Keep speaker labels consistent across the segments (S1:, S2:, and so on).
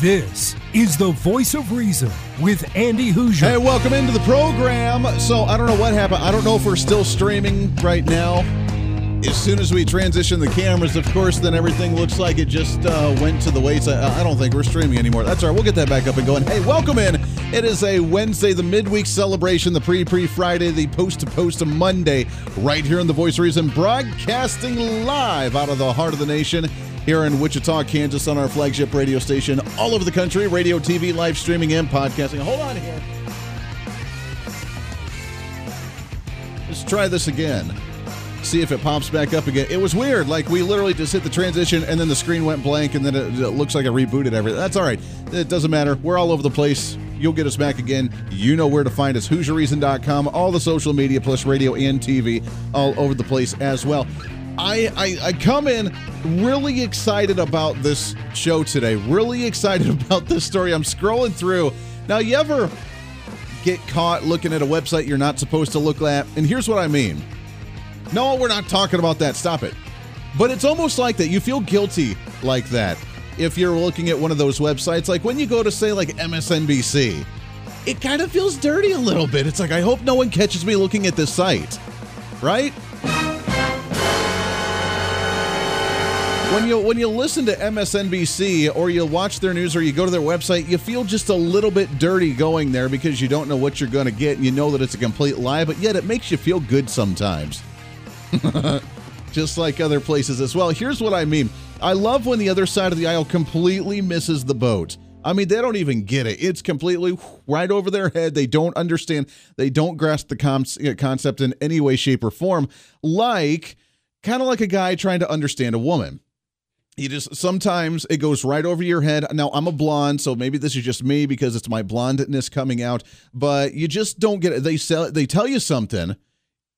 S1: This is the voice of reason with Andy Hooser.
S2: Hey, welcome into the program. So, I don't know what happened. I don't know if we're still streaming right now. As soon as we transition the cameras, of course, then everything looks like it just uh, went to the waste. I, I don't think we're streaming anymore. That's all right. We'll get that back up and going. Hey, welcome in. It is a Wednesday, the midweek celebration, the pre pre Friday, the post to post Monday, right here on the Voice Reason, broadcasting live out of the heart of the nation here in Wichita, Kansas, on our flagship radio station, all over the country, radio, TV, live streaming, and podcasting. Hold on here. Let's try this again. See if it pops back up again. It was weird. Like we literally just hit the transition and then the screen went blank and then it, it looks like it rebooted everything. That's all right. It doesn't matter. We're all over the place. You'll get us back again. You know where to find us. HooserReason.com, all the social media plus radio and TV all over the place as well. I, I, I come in really excited about this show today. Really excited about this story. I'm scrolling through. Now, you ever get caught looking at a website you're not supposed to look at? And here's what I mean. No, we're not talking about that. Stop it. But it's almost like that. You feel guilty like that if you're looking at one of those websites. Like when you go to, say, like MSNBC, it kind of feels dirty a little bit. It's like, I hope no one catches me looking at this site, right? when you when you listen to MSNBC or you watch their news or you go to their website, you feel just a little bit dirty going there because you don't know what you're going to get and you know that it's a complete lie, but yet it makes you feel good sometimes. just like other places as well. Here's what I mean. I love when the other side of the aisle completely misses the boat. I mean, they don't even get it. It's completely right over their head. They don't understand. They don't grasp the uh, concept in any way, shape, or form. Like, kind of like a guy trying to understand a woman you just sometimes it goes right over your head. Now I'm a blonde, so maybe this is just me because it's my blondness coming out, but you just don't get it. They sell they tell you something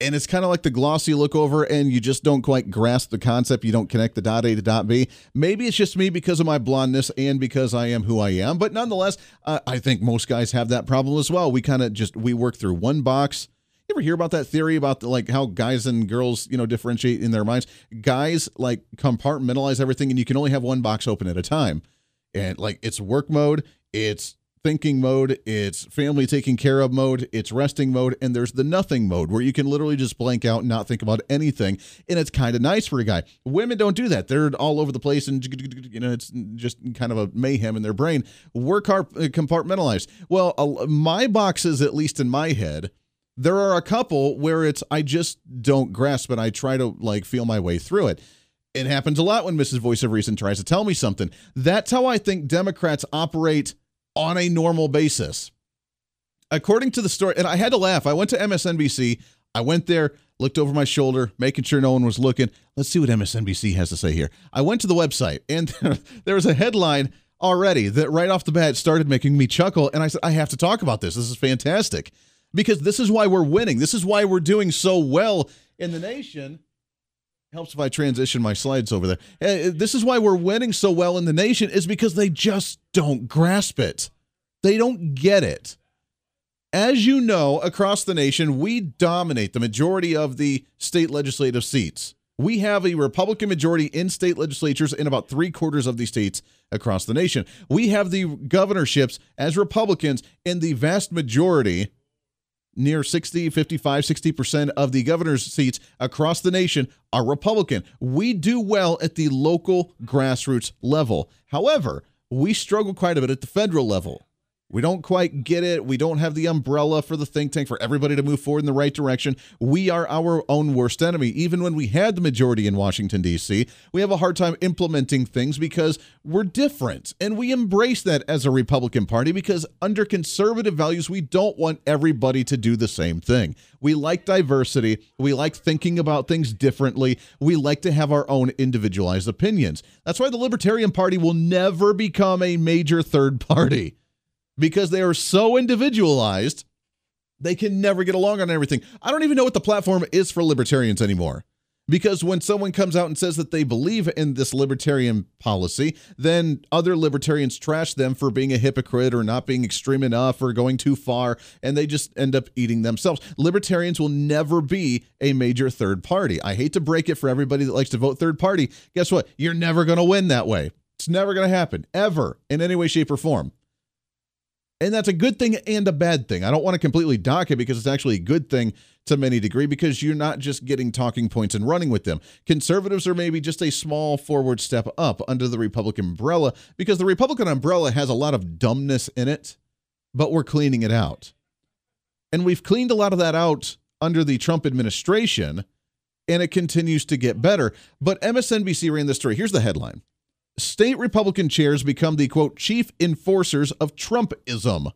S2: and it's kind of like the glossy look over and you just don't quite grasp the concept. You don't connect the dot a to dot b. Maybe it's just me because of my blondness and because i am who i am. But nonetheless uh, i think most guys have that problem as well. We kind of just we work through one box. You ever hear about that theory about the, like how guys and girls, you know, differentiate in their minds? Guys like compartmentalize everything, and you can only have one box open at a time. And like it's work mode, it's thinking mode, it's family taking care of mode, it's resting mode, and there's the nothing mode where you can literally just blank out and not think about anything. And it's kind of nice for a guy. Women don't do that. They're all over the place and you know it's just kind of a mayhem in their brain. We're uh, compartmentalized. Well, my boxes, at least in my head, there are a couple where it's I just don't grasp it. I try to like feel my way through it. It happens a lot when Mrs. Voice of Reason tries to tell me something. That's how I think Democrats operate on a normal basis. According to the story, and I had to laugh. I went to MSNBC. I went there, looked over my shoulder, making sure no one was looking. Let's see what MSNBC has to say here. I went to the website, and there was a headline already that right off the bat started making me chuckle. And I said, I have to talk about this. This is fantastic because this is why we're winning. This is why we're doing so well in the nation. Helps if I transition my slides over there. Uh, this is why we're winning so well in the nation is because they just don't grasp it. They don't get it. As you know, across the nation, we dominate the majority of the state legislative seats. We have a Republican majority in state legislatures in about three quarters of the states across the nation. We have the governorships as Republicans in the vast majority near 60, 55, 60% of the governor's seats across the nation are Republican. We do well at the local grassroots level. However, we struggle quite a bit at the federal level. We don't quite get it. We don't have the umbrella for the think tank for everybody to move forward in the right direction. We are our own worst enemy. Even when we had the majority in Washington, D.C., we have a hard time implementing things because we're different. And we embrace that as a Republican Party because under conservative values, we don't want everybody to do the same thing. We like diversity. We like thinking about things differently. We like to have our own individualized opinions. That's why the Libertarian Party will never become a major third party because they are so individualized They can never get along on everything. I don't even know what the platform is for libertarians anymore. Because when someone comes out and says that they believe in this libertarian policy, then other libertarians trash them for being a hypocrite or not being extreme enough or going too far, and they just end up eating themselves. Libertarians will never be a major third party. I hate to break it for everybody that likes to vote third party. Guess what? You're never going to win that way. It's never going to happen, ever, in any way, shape, or form. And that's a good thing and a bad thing. I don't want to completely dock it because it's actually a good thing to many degree because you're not just getting talking points and running with them. Conservatives are maybe just a small forward step up under the Republican umbrella because the Republican umbrella has a lot of dumbness in it, but we're cleaning it out. And we've cleaned a lot of that out under the Trump administration, and it continues to get better. But MSNBC ran this story. Here's the headline state Republican chairs become the quote chief enforcers of Trumpism.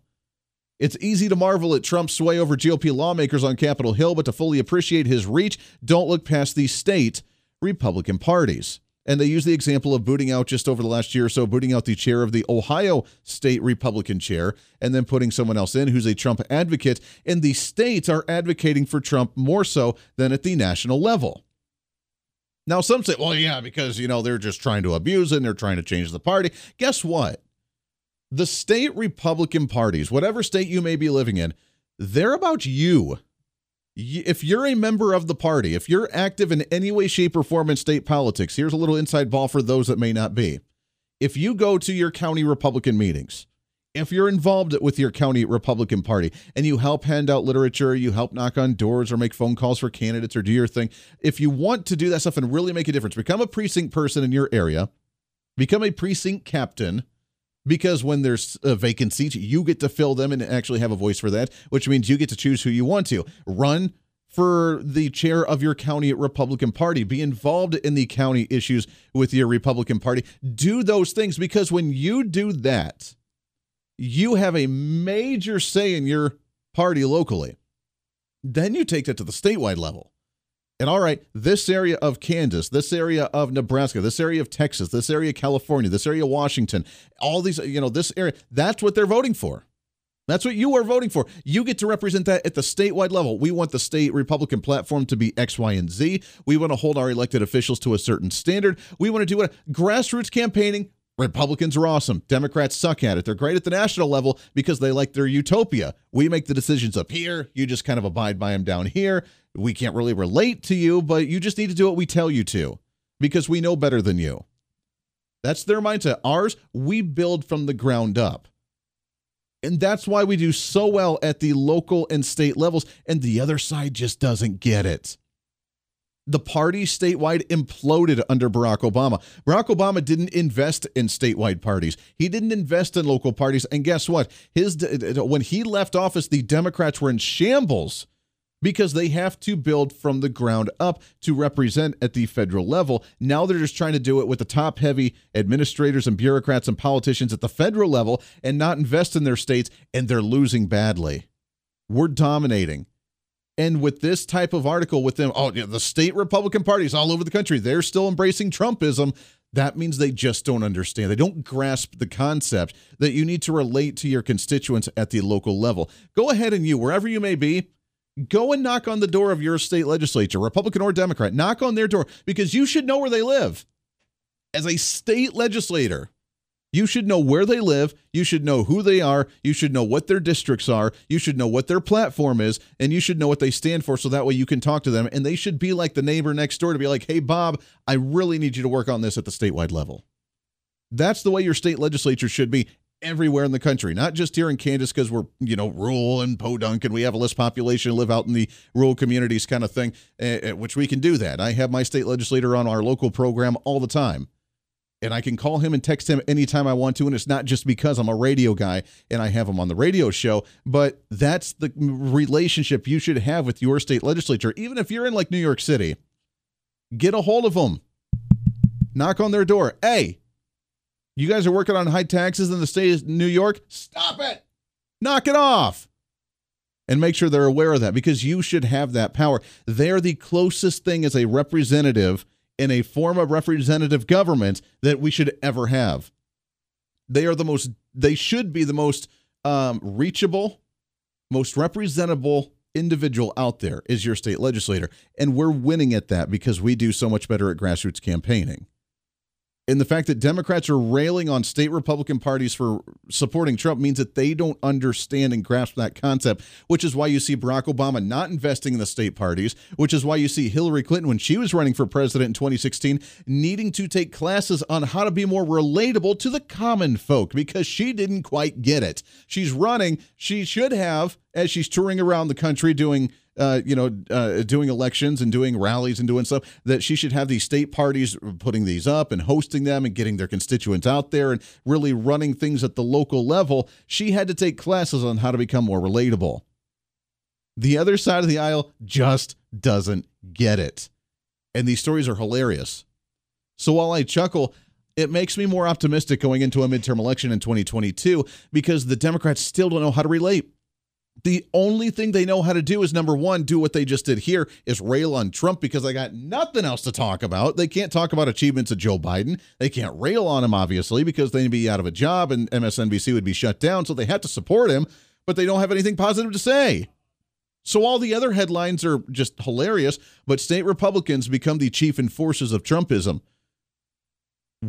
S2: It's easy to marvel at Trump's sway over GOP lawmakers on Capitol Hill, but to fully appreciate his reach, don't look past the state Republican parties. And they use the example of booting out just over the last year or so, booting out the chair of the Ohio state Republican chair, and then putting someone else in who's a Trump advocate. And the states are advocating for Trump more so than at the national level. Now, some say, well, yeah, because, you know, they're just trying to abuse it and they're trying to change the party. Guess what? The state Republican parties, whatever state you may be living in, they're about you. If you're a member of the party, if you're active in any way, shape, or form in state politics, here's a little inside ball for those that may not be. If you go to your county Republican meetings, if you're involved with your county Republican Party and you help hand out literature, you help knock on doors or make phone calls for candidates or do your thing, if you want to do that stuff and really make a difference, become a precinct person in your area, become a precinct captain. Because when there's a vacant seat, you get to fill them and actually have a voice for that, which means you get to choose who you want to. Run for the chair of your county Republican Party. Be involved in the county issues with your Republican Party. Do those things because when you do that, you have a major say in your party locally. Then you take that to the statewide level. And all right, this area of Kansas, this area of Nebraska, this area of Texas, this area of California, this area of Washington, all these, you know, this area, that's what they're voting for. That's what you are voting for. You get to represent that at the statewide level. We want the state Republican platform to be X, Y, and Z. We want to hold our elected officials to a certain standard. We want to do what grassroots campaigning. Republicans are awesome. Democrats suck at it. They're great at the national level because they like their utopia. We make the decisions up here. You just kind of abide by them down here. We can't really relate to you, but you just need to do what we tell you to because we know better than you. That's their mindset. Ours, we build from the ground up. And that's why we do so well at the local and state levels. And the other side just doesn't get it the party statewide imploded under Barack Obama. Barack Obama didn't invest in statewide parties. He didn't invest in local parties. And guess what? His when he left office, the Democrats were in shambles because they have to build from the ground up to represent at the federal level. Now they're just trying to do it with the top heavy administrators and bureaucrats and politicians at the federal level and not invest in their states and they're losing badly. We're dominating. And with this type of article with them, oh, yeah, the state Republican parties all over the country, they're still embracing Trumpism. That means they just don't understand. They don't grasp the concept that you need to relate to your constituents at the local level. Go ahead and you, wherever you may be, go and knock on the door of your state legislature, Republican or Democrat. Knock on their door because you should know where they live. As a state legislator, you should know where they live. You should know who they are. You should know what their districts are. You should know what their platform is. And you should know what they stand for so that way you can talk to them. And they should be like the neighbor next door to be like, hey, Bob, I really need you to work on this at the statewide level. That's the way your state legislature should be everywhere in the country, not just here in Kansas because we're, you know, rural and podunk and we have a less population live out in the rural communities kind of thing, uh, which we can do that. I have my state legislator on our local program all the time and I can call him and text him anytime I want to. And it's not just because I'm a radio guy and I have him on the radio show, but that's the relationship you should have with your state legislature. Even if you're in like New York City, get a hold of them, knock on their door. Hey, you guys are working on high taxes in the state of New York? Stop it. Knock it off. And make sure they're aware of that because you should have that power. They're the closest thing as a representative in a form of representative government that we should ever have. They are the most, they should be the most um, reachable most representable individual out there is your state legislator. And we're winning at that because we do so much better at grassroots campaigning. And the fact that Democrats are railing on state Republican parties for supporting Trump means that they don't understand and grasp that concept, which is why you see Barack Obama not investing in the state parties, which is why you see Hillary Clinton, when she was running for president in 2016, needing to take classes on how to be more relatable to the common folk because she didn't quite get it. She's running, she should have, as she's touring around the country doing uh, you know, uh, doing elections and doing rallies and doing stuff, that she should have these state parties putting these up and hosting them and getting their constituents out there and really running things at the local level. She had to take classes on how to become more relatable. The other side of the aisle just doesn't get it. And these stories are hilarious. So while I chuckle, it makes me more optimistic going into a midterm election in 2022 because the Democrats still don't know how to relate. The only thing they know how to do is number one, do what they just did here is rail on Trump because they got nothing else to talk about. They can't talk about achievements of Joe Biden. They can't rail on him, obviously, because they'd be out of a job and MSNBC would be shut down. So they have to support him, but they don't have anything positive to say. So all the other headlines are just hilarious, but state Republicans become the chief enforcers of Trumpism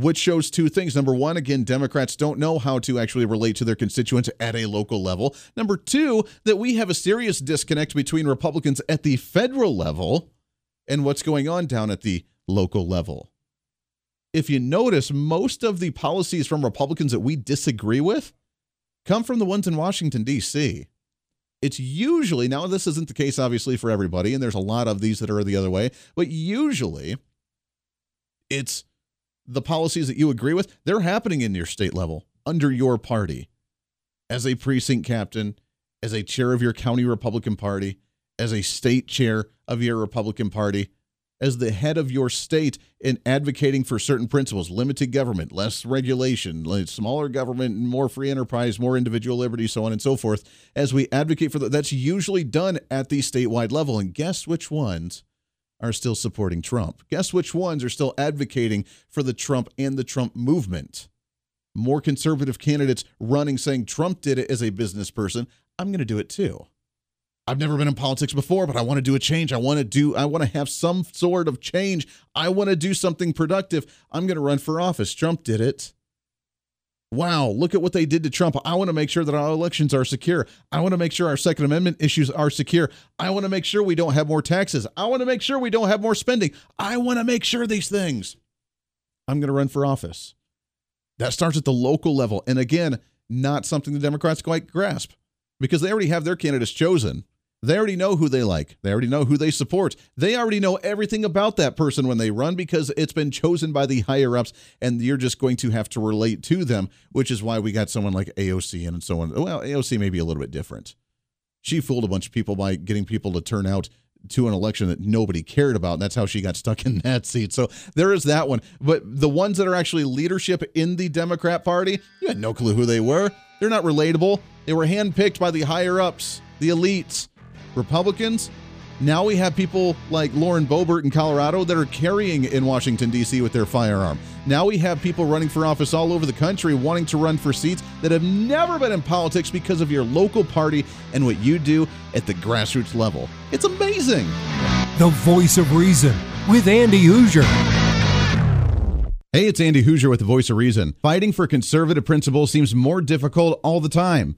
S2: which shows two things. Number one, again, Democrats don't know how to actually relate to their constituents at a local level. Number two, that we have a serious disconnect between Republicans at the federal level and what's going on down at the local level. If you notice, most of the policies from Republicans that we disagree with come from the ones in Washington, D.C. It's usually, now this isn't the case obviously for everybody, and there's a lot of these that are the other way, but usually it's the policies that you agree with, they're happening in your state level under your party. As a precinct captain, as a chair of your county Republican Party, as a state chair of your Republican Party, as the head of your state in advocating for certain principles limited government, less regulation, smaller government, more free enterprise, more individual liberty, so on and so forth. As we advocate for that, that's usually done at the statewide level. And guess which ones are still supporting Trump. Guess which ones are still advocating for the Trump and the Trump movement? More conservative candidates running saying Trump did it as a business person. I'm going to do it too. I've never been in politics before, but I want to do a change. I want to do I want to have some sort of change. I want to do something productive. I'm going to run for office. Trump did it wow, look at what they did to Trump. I want to make sure that our elections are secure. I want to make sure our Second Amendment issues are secure. I want to make sure we don't have more taxes. I want to make sure we don't have more spending. I want to make sure these things. I'm going to run for office. That starts at the local level. And again, not something the Democrats quite grasp because they already have their candidates chosen. They already know who they like. They already know who they support. They already know everything about that person when they run because it's been chosen by the higher ups, and you're just going to have to relate to them, which is why we got someone like AOC and so on. Well, AOC may be a little bit different. She fooled a bunch of people by getting people to turn out to an election that nobody cared about. And that's how she got stuck in that seat. So there is that one. But the ones that are actually leadership in the Democrat Party, you had no clue who they were. They're not relatable. They were handpicked by the higher ups, the elites. Republicans. Now we have people like Lauren Boebert in Colorado that are carrying in Washington, D.C. with their firearm. Now we have people running for office all over the country wanting to run for seats that have never been in politics because of your local party and what you do at the grassroots level. It's amazing.
S1: The voice of reason with Andy Hooser.
S2: Hey, it's Andy Hooser with the voice of reason. Fighting for conservative principles seems more difficult all the time.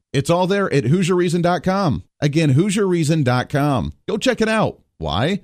S2: It's all there at HooserReason.com. Again, HooserReason.com. Go check it out. Why?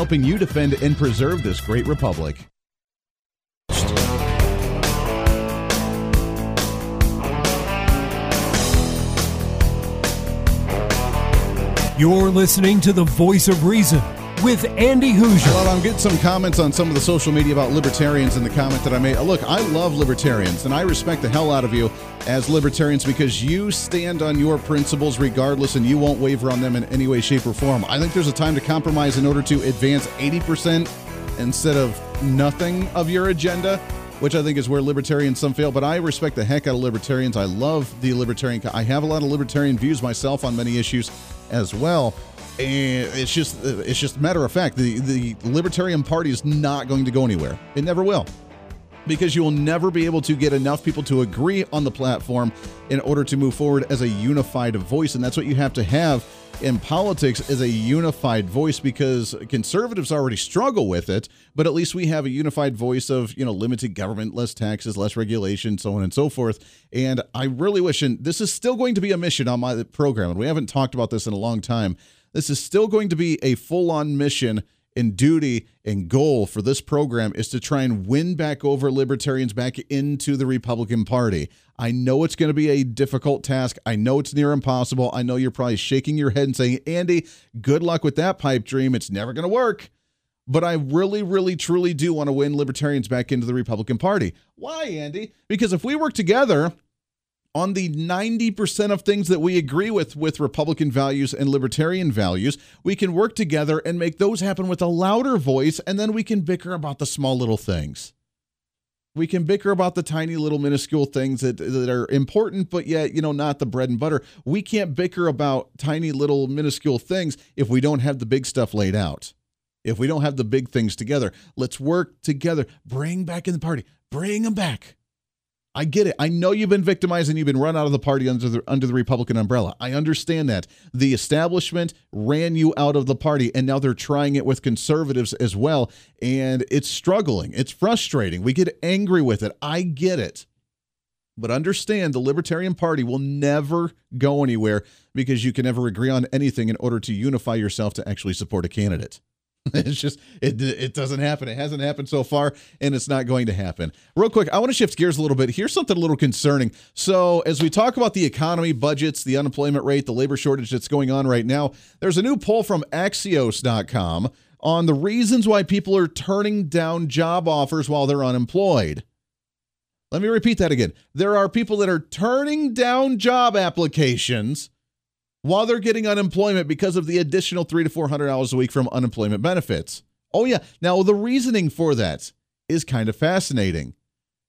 S2: helping you defend and preserve this great republic.
S1: You're listening to the voice of reason with Andy Hooser.
S2: Well, I'm getting some comments on some of the social media about libertarians in the comment that I made. Look, I love libertarians, and I respect the hell out of you as libertarians because you stand on your principles regardless and you won't waver on them in any way, shape, or form. I think there's a time to compromise in order to advance 80% instead of nothing of your agenda which I think is where libertarians some fail. But I respect the heck out of libertarians. I love the libertarian. I have a lot of libertarian views myself on many issues as well. And it's just it's just matter of fact. The the Libertarian Party is not going to go anywhere. It never will. Because you will never be able to get enough people to agree on the platform in order to move forward as a unified voice. And that's what you have to have in politics is a unified voice because conservatives already struggle with it, but at least we have a unified voice of, you know, limited government, less taxes, less regulation, so on and so forth. And I really wish, and this is still going to be a mission on my program, and we haven't talked about this in a long time. This is still going to be a full on mission and duty and goal for this program is to try and win back over libertarians back into the Republican Party. I know it's going to be a difficult task. I know it's near impossible. I know you're probably shaking your head and saying, Andy, good luck with that pipe dream. It's never going to work. But I really, really, truly do want to win libertarians back into the Republican Party. Why, Andy? Because if we work together, on the 90% of things that we agree with with Republican values and libertarian values, we can work together and make those happen with a louder voice, and then we can bicker about the small little things. We can bicker about the tiny little minuscule things that, that are important, but yet, you know, not the bread and butter. We can't bicker about tiny little minuscule things if we don't have the big stuff laid out. If we don't have the big things together, let's work together. Bring back in the party. Bring them back. I get it. I know you've been victimized and you've been run out of the party under the under the Republican umbrella. I understand that. The establishment ran you out of the party and now they're trying it with conservatives as well and it's struggling. It's frustrating. We get angry with it. I get it. But understand the Libertarian Party will never go anywhere because you can never agree on anything in order to unify yourself to actually support a candidate. It's just it it doesn't happen. It hasn't happened so far, and it's not going to happen. Real quick, I want to shift gears a little bit. Here's something a little concerning. So, as we talk about the economy, budgets, the unemployment rate, the labor shortage that's going on right now, there's a new poll from Axios.com on the reasons why people are turning down job offers while they're unemployed. Let me repeat that again. There are people that are turning down job applications while they're getting unemployment because of the additional three to four hundred dollars a week from unemployment benefits. Oh yeah. Now the reasoning for that is kind of fascinating.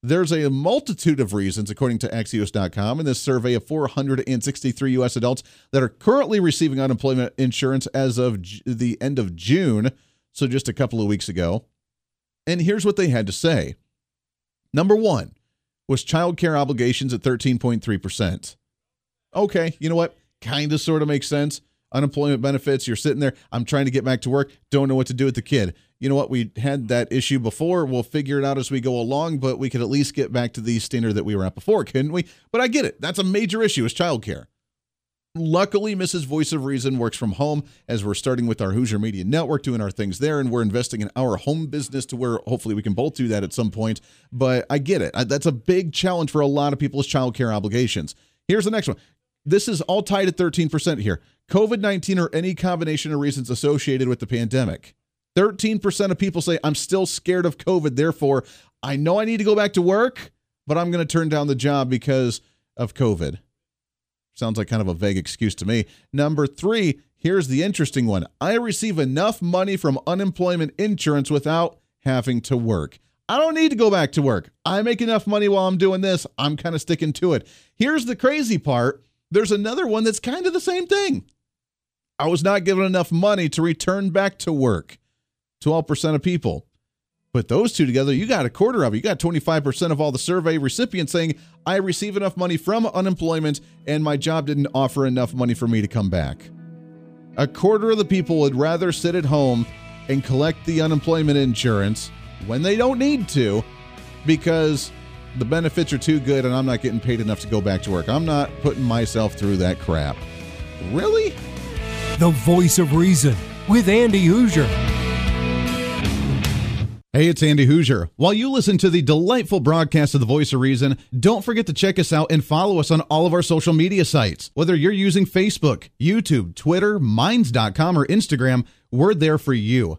S2: There's a multitude of reasons, according to Axios.com, in this survey of 463 U.S. adults that are currently receiving unemployment insurance as of the end of June, so just a couple of weeks ago. And here's what they had to say. Number one was child care obligations at 13.3%. Okay, you know what? Kind of sort of makes sense. Unemployment benefits, you're sitting there, I'm trying to get back to work, don't know what to do with the kid. You know what? We had that issue before. We'll figure it out as we go along, but we could at least get back to the standard that we were at before, couldn't we? But I get it. That's a major issue is childcare. Luckily, Mrs. Voice of Reason works from home as we're starting with our Hooser Media Network, doing our things there, and we're investing in our home business to where hopefully we can both do that at some point. But I get it. That's a big challenge for a lot of people's childcare obligations. Here's the next one this is all tied at 13% here. COVID 19 or any combination of reasons associated with the pandemic. 13% of people say, I'm still scared of COVID. Therefore, I know I need to go back to work, but I'm going to turn down the job because of COVID. Sounds like kind of a vague excuse to me. Number three, here's the interesting one I receive enough money from unemployment insurance without having to work. I don't need to go back to work. I make enough money while I'm doing this. I'm kind of sticking to it. Here's the crazy part there's another one that's kind of the same thing. I was not given enough money to return back to work. 12% of people. Put those two together, you got a quarter of it. You got 25% of all the survey recipients saying, I receive enough money from unemployment and my job didn't offer enough money for me to come back. A quarter of the people would rather sit at home and collect the unemployment insurance when they don't need to because the benefits are too good and I'm not getting paid enough to go back to work. I'm not putting myself through that crap. Really?
S1: The voice of reason with Andy Hooser.
S2: Hey, it's Andy Hooser. While you listen to the delightful broadcast of The Voice of Reason, don't forget to check us out and follow us on all of our social media sites. Whether you're using Facebook, YouTube, Twitter, Minds.com, or Instagram, we're there for you.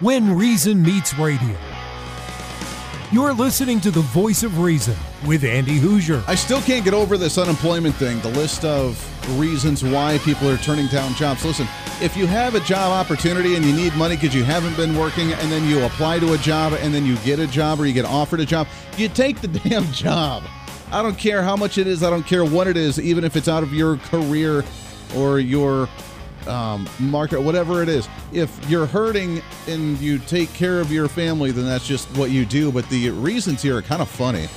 S1: When Reason Meets Radio. You're listening to the voice of reason with Andy Hooser.
S2: I still can't get over this unemployment thing, the list of reasons why people are turning down jobs. Listen, if you have a job opportunity and you need money because you haven't been working, and then you apply to a job and then you get a job or you get offered a job, you take the damn job. I don't care how much it is, I don't care what it is, even if it's out of your career or your um, market, whatever it is. If you're hurting and you take care of your family, then that's just what you do. But the reasons here are kind of funny.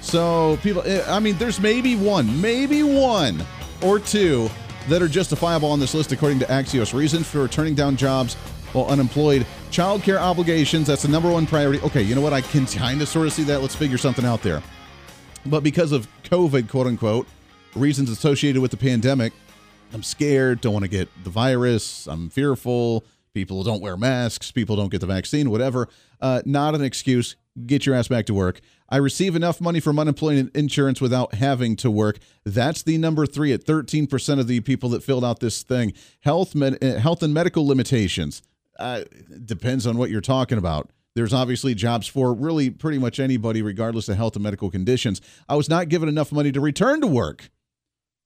S2: So people, eh, I mean, there's maybe one, maybe one or two that are justifiable on this list according to Axios. Reasons for turning down jobs while unemployed. Childcare obligations, that's the number one priority. Okay, you know what? I can kind of sort of see that. Let's figure something out there. But because of COVID, quote unquote, reasons associated with the pandemic, I'm scared, don't want to get the virus, I'm fearful, people don't wear masks, people don't get the vaccine, whatever. Uh, not an excuse. Get your ass back to work. I receive enough money from unemployment insurance without having to work. That's the number three at 13% of the people that filled out this thing. Health, med- uh, health and medical limitations. Uh, depends on what you're talking about. There's obviously jobs for really pretty much anybody, regardless of health and medical conditions. I was not given enough money to return to work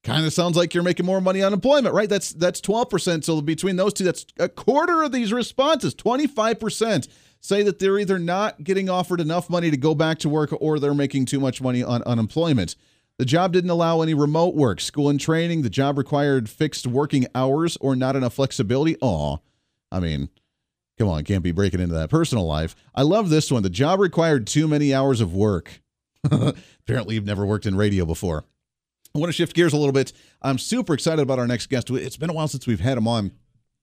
S2: kind of sounds like you're making more money on employment, right? That's that's 12%. So between those two, that's a quarter of these responses, 25% say that they're either not getting offered enough money to go back to work or they're making too much money on unemployment. The job didn't allow any remote work, school and training. The job required fixed working hours or not enough flexibility. Aw, I mean, come on, can't be breaking into that personal life. I love this one. The job required too many hours of work. Apparently, you've never worked in radio before. I want to shift gears a little bit. I'm super excited about our next guest. It's been a while since we've had him on.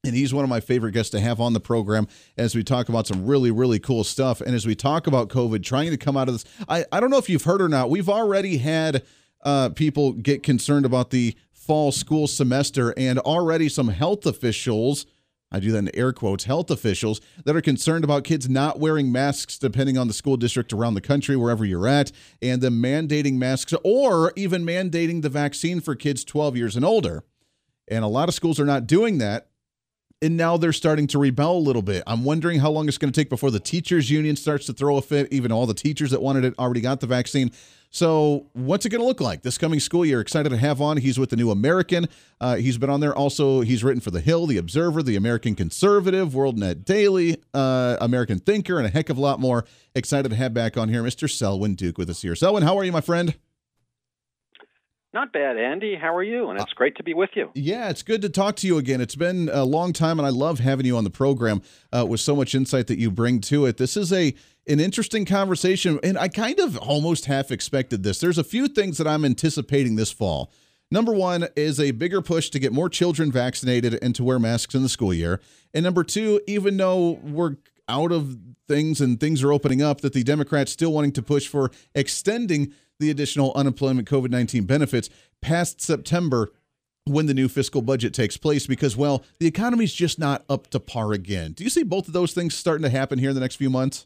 S2: And he's one of my favorite guests to have on the program as we talk about some really, really cool stuff. And as we talk about COVID, trying to come out of this, I, I don't know if you've heard or not, we've already had uh, people get concerned about the fall school semester, and already some health officials I do that in air quotes, health officials that are concerned about kids not wearing masks depending on the school district around the country, wherever you're at, and them mandating masks or even mandating the vaccine for kids 12 years and older. And a lot of schools are not doing that. And now they're starting to rebel a little bit. I'm wondering how long it's going to take before the teachers union starts to throw a fit. Even all the teachers that wanted it already got the vaccine. So, what's it going to look like this coming school year? Excited to have on. He's with the New American. Uh, he's been on there. Also, he's written for The Hill, The Observer, The American Conservative, WorldNet Daily, uh, American Thinker, and a heck of a lot more. Excited to have back on here Mr. Selwyn Duke with us here. Selwyn, how are you, my friend?
S3: Not bad, Andy. How are you? And it's great to be with you.
S2: Yeah, it's good to talk to you again. It's been a long time, and I love having you on the program uh, with so much insight that you bring to it. This is a an interesting conversation, and I kind of almost half expected this. There's a few things that I'm anticipating this fall. Number one is a bigger push to get more children vaccinated and to wear masks in the school year. And number two, even though we're out of things and things are opening up, that the Democrats still wanting to push for extending the additional unemployment COVID 19 benefits past September when the new fiscal budget takes place because, well, the economy's just not up to par again. Do you see both of those things starting to happen here in the next few months?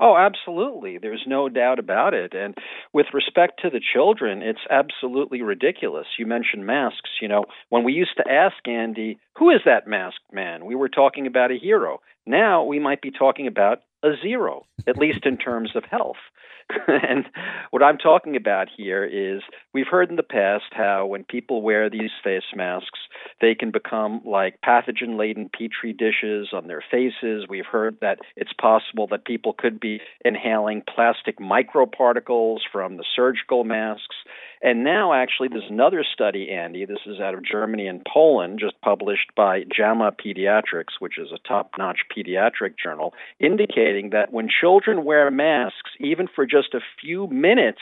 S3: Oh, absolutely. There's no doubt about it. And with respect to the children, it's absolutely ridiculous. You mentioned masks. You know, when we used to ask Andy, who is that masked man? We were talking about a hero. Now we might be talking about a zero, at least in terms of health. and what I'm talking about here is we've heard in the past how when people wear these face masks, they can become like pathogen laden petri dishes on their faces. We've heard that it's possible that people could be inhaling plastic microparticles from the surgical masks. And now, actually, there's another study, Andy. This is out of Germany and Poland, just published by JAMA Pediatrics, which is a top notch pediatric journal, indicating that when children wear masks, even for just a few minutes,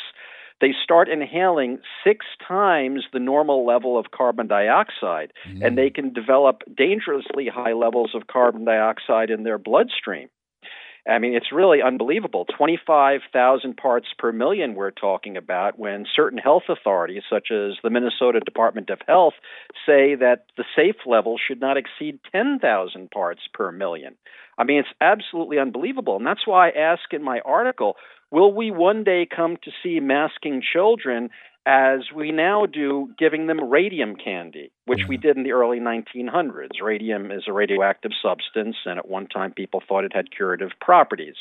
S3: they start inhaling six times the normal level of carbon dioxide, mm. and they can develop dangerously high levels of carbon dioxide in their bloodstream. I mean, it's really unbelievable. 25,000 parts per million we're talking about when certain health authorities, such as the Minnesota Department of Health, say that the safe level should not exceed 10,000 parts per million. I mean, it's absolutely unbelievable. And that's why I ask in my article will we one day come to see masking children as we now do giving them radium candy, which we mm. did in the early 1900s. Radium is a radioactive substance, and at one time people thought it had curative properties.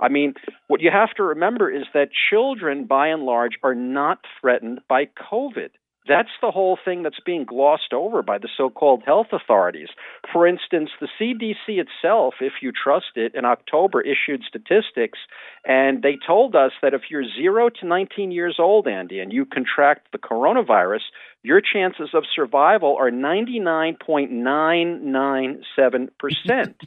S3: I mean, what you have to remember is that children, by and large, are not threatened by COVID. That's the whole thing that's being glossed over by the so called health authorities. For instance, the CDC itself, if you trust it, in October issued statistics, and they told us that if you're 0 to 19 years old, Andy, and you contract the coronavirus, your chances of survival are 99.997%.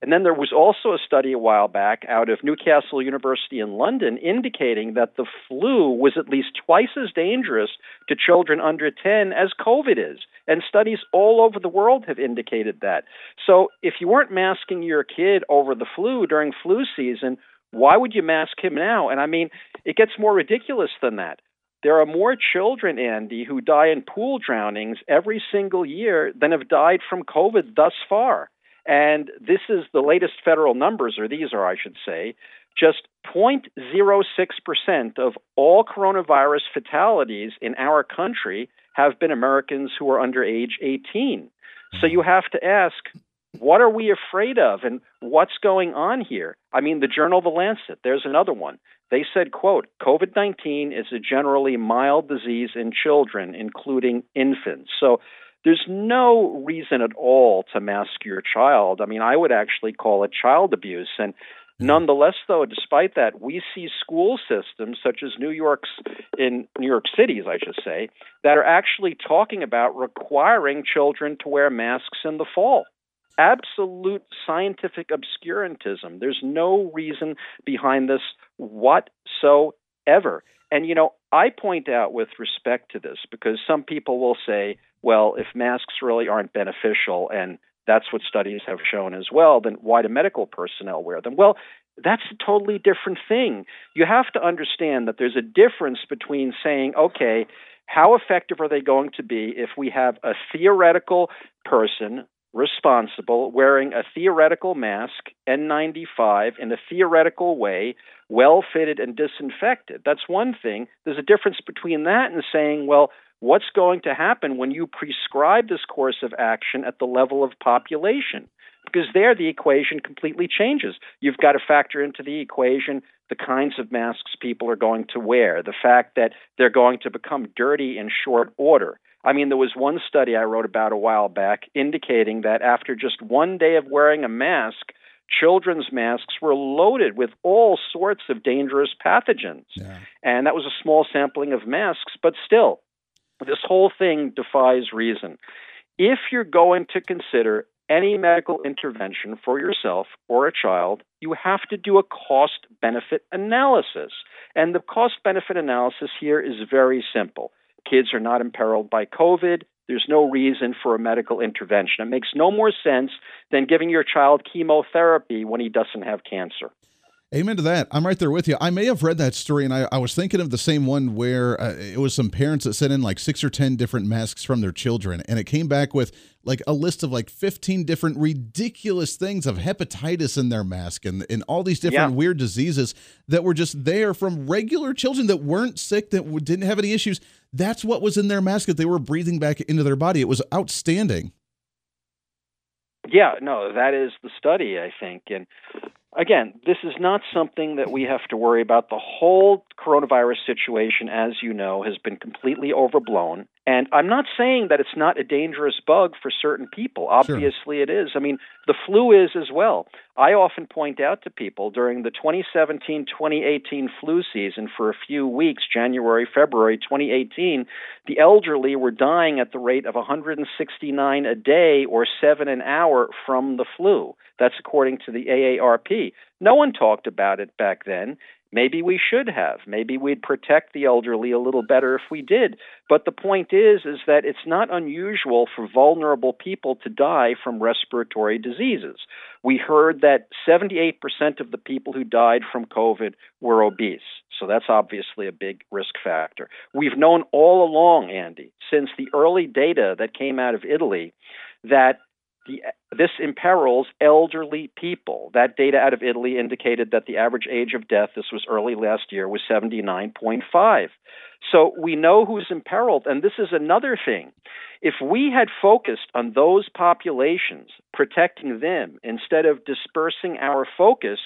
S3: And then there was also a study a while back out of Newcastle University in London indicating that the flu was at least twice as dangerous to children under 10 as COVID is. And studies all over the world have indicated that. So if you weren't masking your kid over the flu during flu season, why would you mask him now? And I mean, it gets more ridiculous than that. There are more children, Andy, who die in pool drownings every single year than have died from COVID thus far. And this is the latest federal numbers, or these are, I should say, just 0.06% of all coronavirus fatalities in our country have been Americans who are under age 18. So mm-hmm. you have to ask, what are we afraid of and what's going on here? I mean, the journal The Lancet, there's another one. They said, quote, COVID-19 is a generally mild disease in children, including infants. So there's no reason at all to mask your child. I mean, I would actually call it child abuse. And nonetheless, though, despite that, we see school systems such as New York's in New York City's, I should say, that are actually talking about requiring children to wear masks in the fall. Absolute scientific obscurantism. There's no reason behind this whatsoever. And, you know, I point out with respect to this because some people will say, well, if masks really aren't beneficial and that's what studies have shown as well, then why do medical personnel wear them? Well, that's a totally different thing. You have to understand that there's a difference between saying, okay, how effective are they going to be if we have a theoretical person responsible wearing a theoretical mask, N95, in a theoretical way, well fitted and disinfected? That's one thing. There's a difference between that and saying, well, what's going to happen when you prescribe this course of action at the level of population? Because there the equation completely changes. You've got to factor into the equation the kinds of masks people are going to wear, the fact that they're going to become dirty in short order. I mean, there was one study I wrote about a while back indicating that after just one day of wearing a mask, children's masks were loaded with all sorts of dangerous pathogens. Yeah. And that was a small sampling of masks, but still, this whole thing defies reason. If you're going to consider any medical intervention for yourself or a child, you have to do a cost benefit analysis. And the cost benefit analysis here is very simple. Kids are not imperiled by COVID. There's no reason for a medical intervention. It makes no more sense than giving your child chemotherapy when he doesn't have cancer.
S2: Amen to that. I'm right there with you. I may have read that story, and I, I was thinking of the same one where uh, it was some parents that sent in like six or 10 different masks from their children, and it came back with like a list of like 15 different ridiculous things of hepatitis in their mask and, and all these different yeah. weird diseases that were just there from regular children that weren't sick, that didn't have any issues. That's what was in their mask that they were breathing back into their body. It was outstanding.
S3: Yeah, no, that is the study, I think. And again, this is not something that we have to worry about. The whole coronavirus situation, as you know, has been completely overblown. And I'm not saying that it's not a dangerous bug for certain people. Obviously, sure. it is. I mean, the flu is as well. I often point out to people during the 2017 2018 flu season for a few weeks, January, February 2018, the elderly were dying at the rate of 169 a day or seven an hour from the flu. That's according to the AARP. No one talked about it back then. Maybe we should have. Maybe we'd protect the elderly a little better if we did. But the point is is that it's not unusual for vulnerable people to die from respiratory diseases. We heard that 78% of the people who died from COVID were obese. So that's obviously a big risk factor. We've known all along, Andy, since the early data that came out of Italy that the, this imperils elderly people. That data out of Italy indicated that the average age of death, this was early last year, was 79.5. So we know who's imperiled. And this is another thing. If we had focused on those populations, protecting them, instead of dispersing our focus,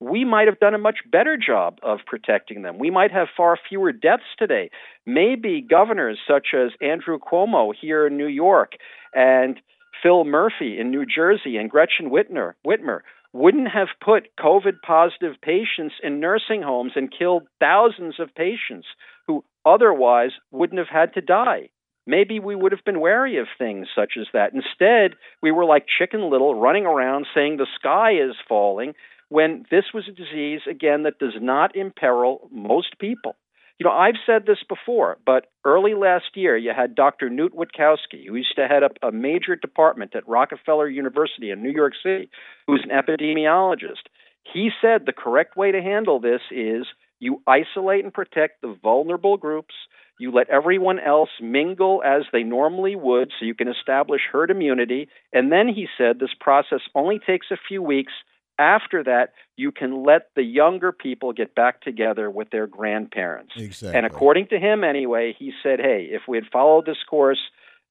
S3: we might have done a much better job of protecting them. We might have far fewer deaths today. Maybe governors such as Andrew Cuomo here in New York and Phil Murphy in New Jersey and Gretchen Whitmer, Whitmer wouldn't have put COVID positive patients in nursing homes and killed thousands of patients who otherwise wouldn't have had to die. Maybe we would have been wary of things such as that. Instead, we were like Chicken Little running around saying the sky is falling when this was a disease, again, that does not imperil most people. You know, I've said this before, but early last year you had Dr. Knut Wittkowski, who used to head up a major department at Rockefeller University in New York City, who's an epidemiologist. He said the correct way to handle this is you isolate and protect the vulnerable groups. You let everyone else mingle as they normally would so you can establish herd immunity. And then he said this process only takes a few weeks after that, you can let the younger people get back together with their grandparents.
S2: Exactly.
S3: And according to him, anyway, he said, hey, if we had followed this course,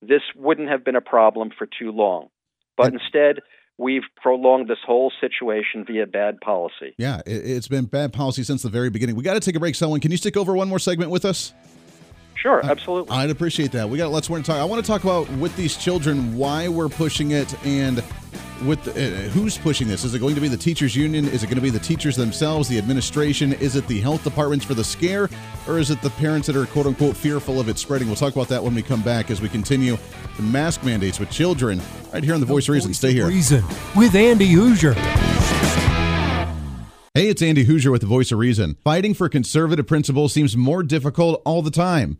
S3: this wouldn't have been a problem for too long. But and, instead, we've prolonged this whole situation via bad policy.
S2: Yeah, it's been bad policy since the very beginning. We got to take a break, Selwyn. Can you stick over one more segment with us?
S3: Sure, absolutely.
S2: I'd appreciate that. We got lots more to talk. I want to talk about with these children why we're pushing it and with the, uh, who's pushing this? Is it going to be the teachers union? Is it going to be the teachers themselves, the administration? Is it the health departments for the scare, or is it the parents that are quote unquote fearful of it spreading? We'll talk about that when we come back as we continue the mask mandates with children right here on the, the Voice of Reason. Stay here.
S1: Reason with Andy Hooser.
S2: Hey, it's Andy Hooser with the Voice of Reason. Fighting for conservative principles seems more difficult all the time.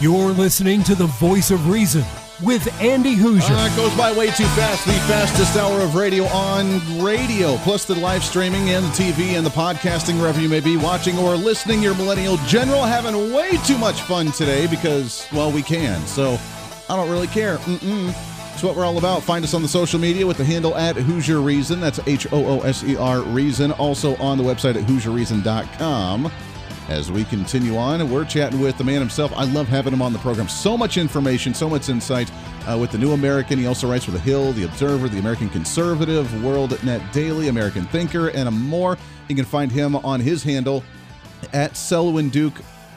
S1: You're listening to the voice of reason with Andy Hooser.
S2: Uh, goes by way too fast. The fastest hour of radio on radio, plus the live streaming and the TV and the podcasting, wherever you may be watching or listening. Your millennial general having way too much fun today because, well, we can. So I don't really care. Mm-mm. It's what we're all about. Find us on the social media with the handle at Hooser Reason. That's H O O S E R Reason. Also on the website at HooserReason.com as we continue on. We're chatting with the man himself. I love having him on the program. So much information, so much insight uh, with the New American. He also writes for The Hill, The Observer, The American Conservative, World Net Daily, American Thinker, and more. You can find him on his handle at Selwyn Duke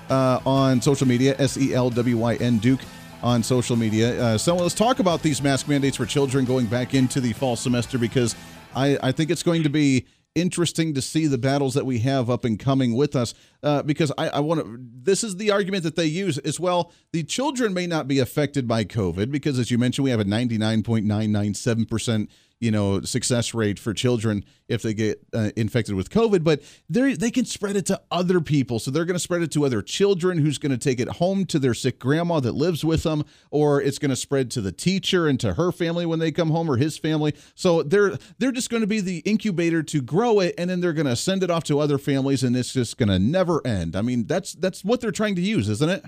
S2: uh, on social media, S E L W Y N Duke on social media. Uh, so let's talk about these mask mandates for children going back into the fall semester because I, I think it's going to be interesting to see the battles that we have up and coming with us uh, because I, I want to. This is the argument that they use as well. The children may not be affected by COVID because, as you mentioned, we have a 99.997% you know success rate for children if they get uh, infected with covid but they they can spread it to other people. So they're going to spread it to other children who's going to take it home to their sick grandma that lives with them or it's going to spread to the teacher and to her family when they come home or his family. So they're they're just going to be the incubator to grow it and then they're going to send it off to other families and it's just going to never end. I mean that's that's what they're trying to use isn't it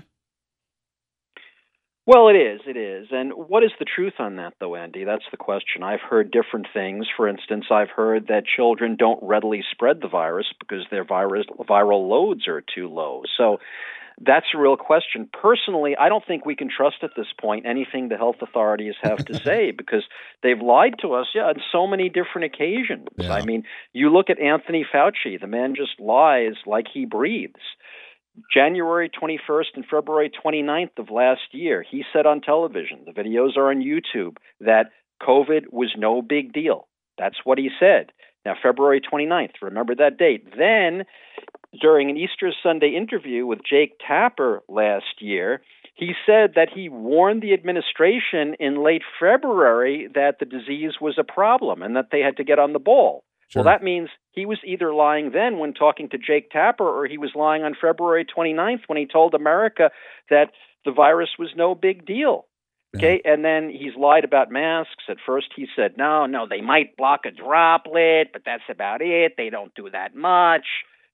S3: well, it is. It is. And what is the truth on that, though, Andy? That's the question. I've heard different things. For instance, I've heard that children don't readily spread the virus because their virus, viral loads are too low. So that's a real question. Personally, I don't think we can trust at this point anything the health authorities have to say because they've lied to us, yeah, on so many different occasions. Yeah. I mean, you look at Anthony Fauci, the man just lies like he breathes. January 21st and February 29th of last year, he said on television, the videos are on YouTube, that COVID was no big deal. That's what he said. Now, February 29th, remember that date. Then, during an Easter Sunday interview with Jake Tapper last year, he said that he warned the administration in late February that the disease was a problem and that they had to get on the ball. Sure. Well, that means he was either lying then when talking to Jake Tapper or he was lying on February 29th when he told America that the virus was no big deal. Okay, and then he's lied about masks. At first, he said, no, no, they might block a droplet, but that's about it. They don't do that much.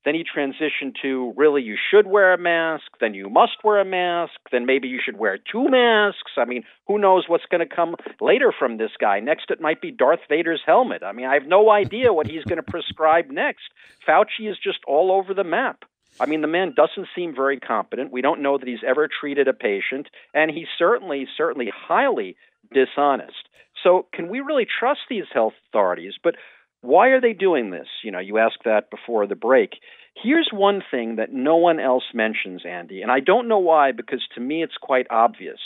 S3: Then he transitioned to really, you should wear a mask. Then you must wear a mask. Then maybe you should wear two masks. I mean, who knows what's going to come later from this guy? Next, it might be Darth Vader's helmet. I mean, I have no idea what he's going to prescribe next. Fauci is just all over the map. I mean, the man doesn't seem very competent. We don't know that he's ever treated a patient, and he's certainly, certainly highly dishonest. So, can we really trust these health authorities? But Why are they doing this? You know, you asked that before the break. Here's one thing that no one else mentions, Andy, and I don't know why because to me it's quite obvious.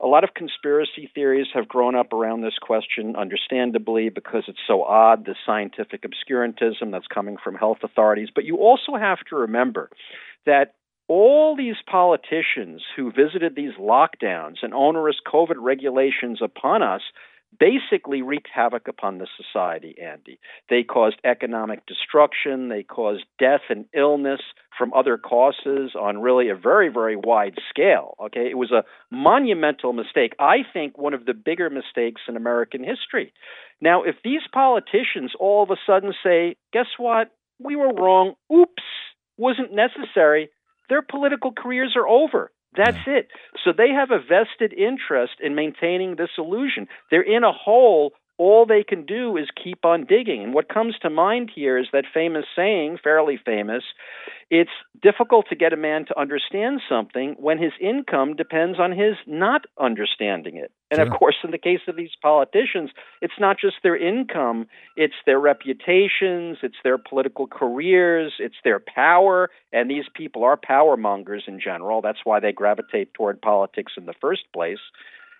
S3: A lot of conspiracy theories have grown up around this question, understandably, because it's so odd, the scientific obscurantism that's coming from health authorities. But you also have to remember that all these politicians who visited these lockdowns and onerous COVID regulations upon us basically wreaked havoc upon the society, Andy. They caused economic destruction, they caused death and illness from other causes on really a very, very wide scale. Okay, it was a monumental mistake. I think one of the bigger mistakes in American history. Now, if these politicians all of a sudden say, guess what? We were wrong. Oops, wasn't necessary. Their political careers are over. That's it. So they have a vested interest in maintaining this illusion. They're in a hole. All they can do is keep on digging. And what comes to mind here is that famous saying, fairly famous it's difficult to get a man to understand something when his income depends on his not understanding it. And sure. of course, in the case of these politicians, it's not just their income, it's their reputations, it's their political careers, it's their power. And these people are power mongers in general. That's why they gravitate toward politics in the first place.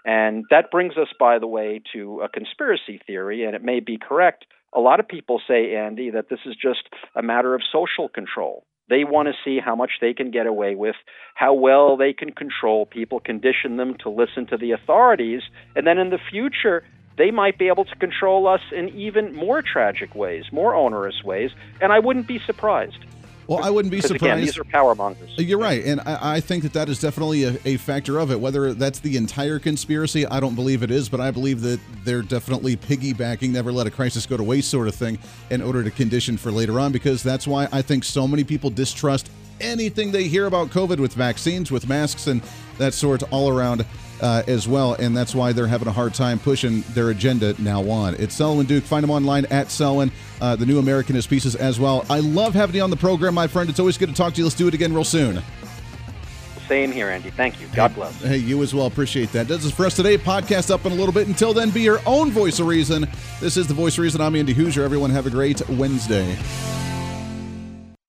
S3: And that brings us, by the way, to a conspiracy theory, and it may be correct. A lot of people say, Andy, that this is just a matter of social control. They want to see how much they can get away with, how well they can control people, condition them to listen to the authorities, and then in the future, they might be able to control us in even more tragic ways, more onerous ways, and I wouldn't be surprised.
S2: Well, I wouldn't be surprised. Again,
S3: these are power mongers.
S2: Uh, you're right, and I, I think that that is definitely a, a, factor of it. Whether that's the entire conspiracy, I don't believe it is, but I believe that they're definitely piggybacking, never let a crisis go to waste, sort of thing, in order to condition for later on. Because that's why I think so many people distrust anything they hear about COVID with vaccines, with masks, and that sort all around uh, as well, and that's why they're having a hard time pushing their agenda now on. It's Selwyn Duke. Find him online at Selwyn. Uh, the New Americanist pieces as well. I love having you on the program, my friend. It's always good to talk to you. Let's do it again real soon.
S3: Same here, Andy. Thank you. God bless.
S2: Hey, you as well. Appreciate that. That's it for us today. Podcast up in a little bit. Until then, be your own voice of reason. This is the voice of reason. I'm Andy Hooser. Everyone have a great Wednesday.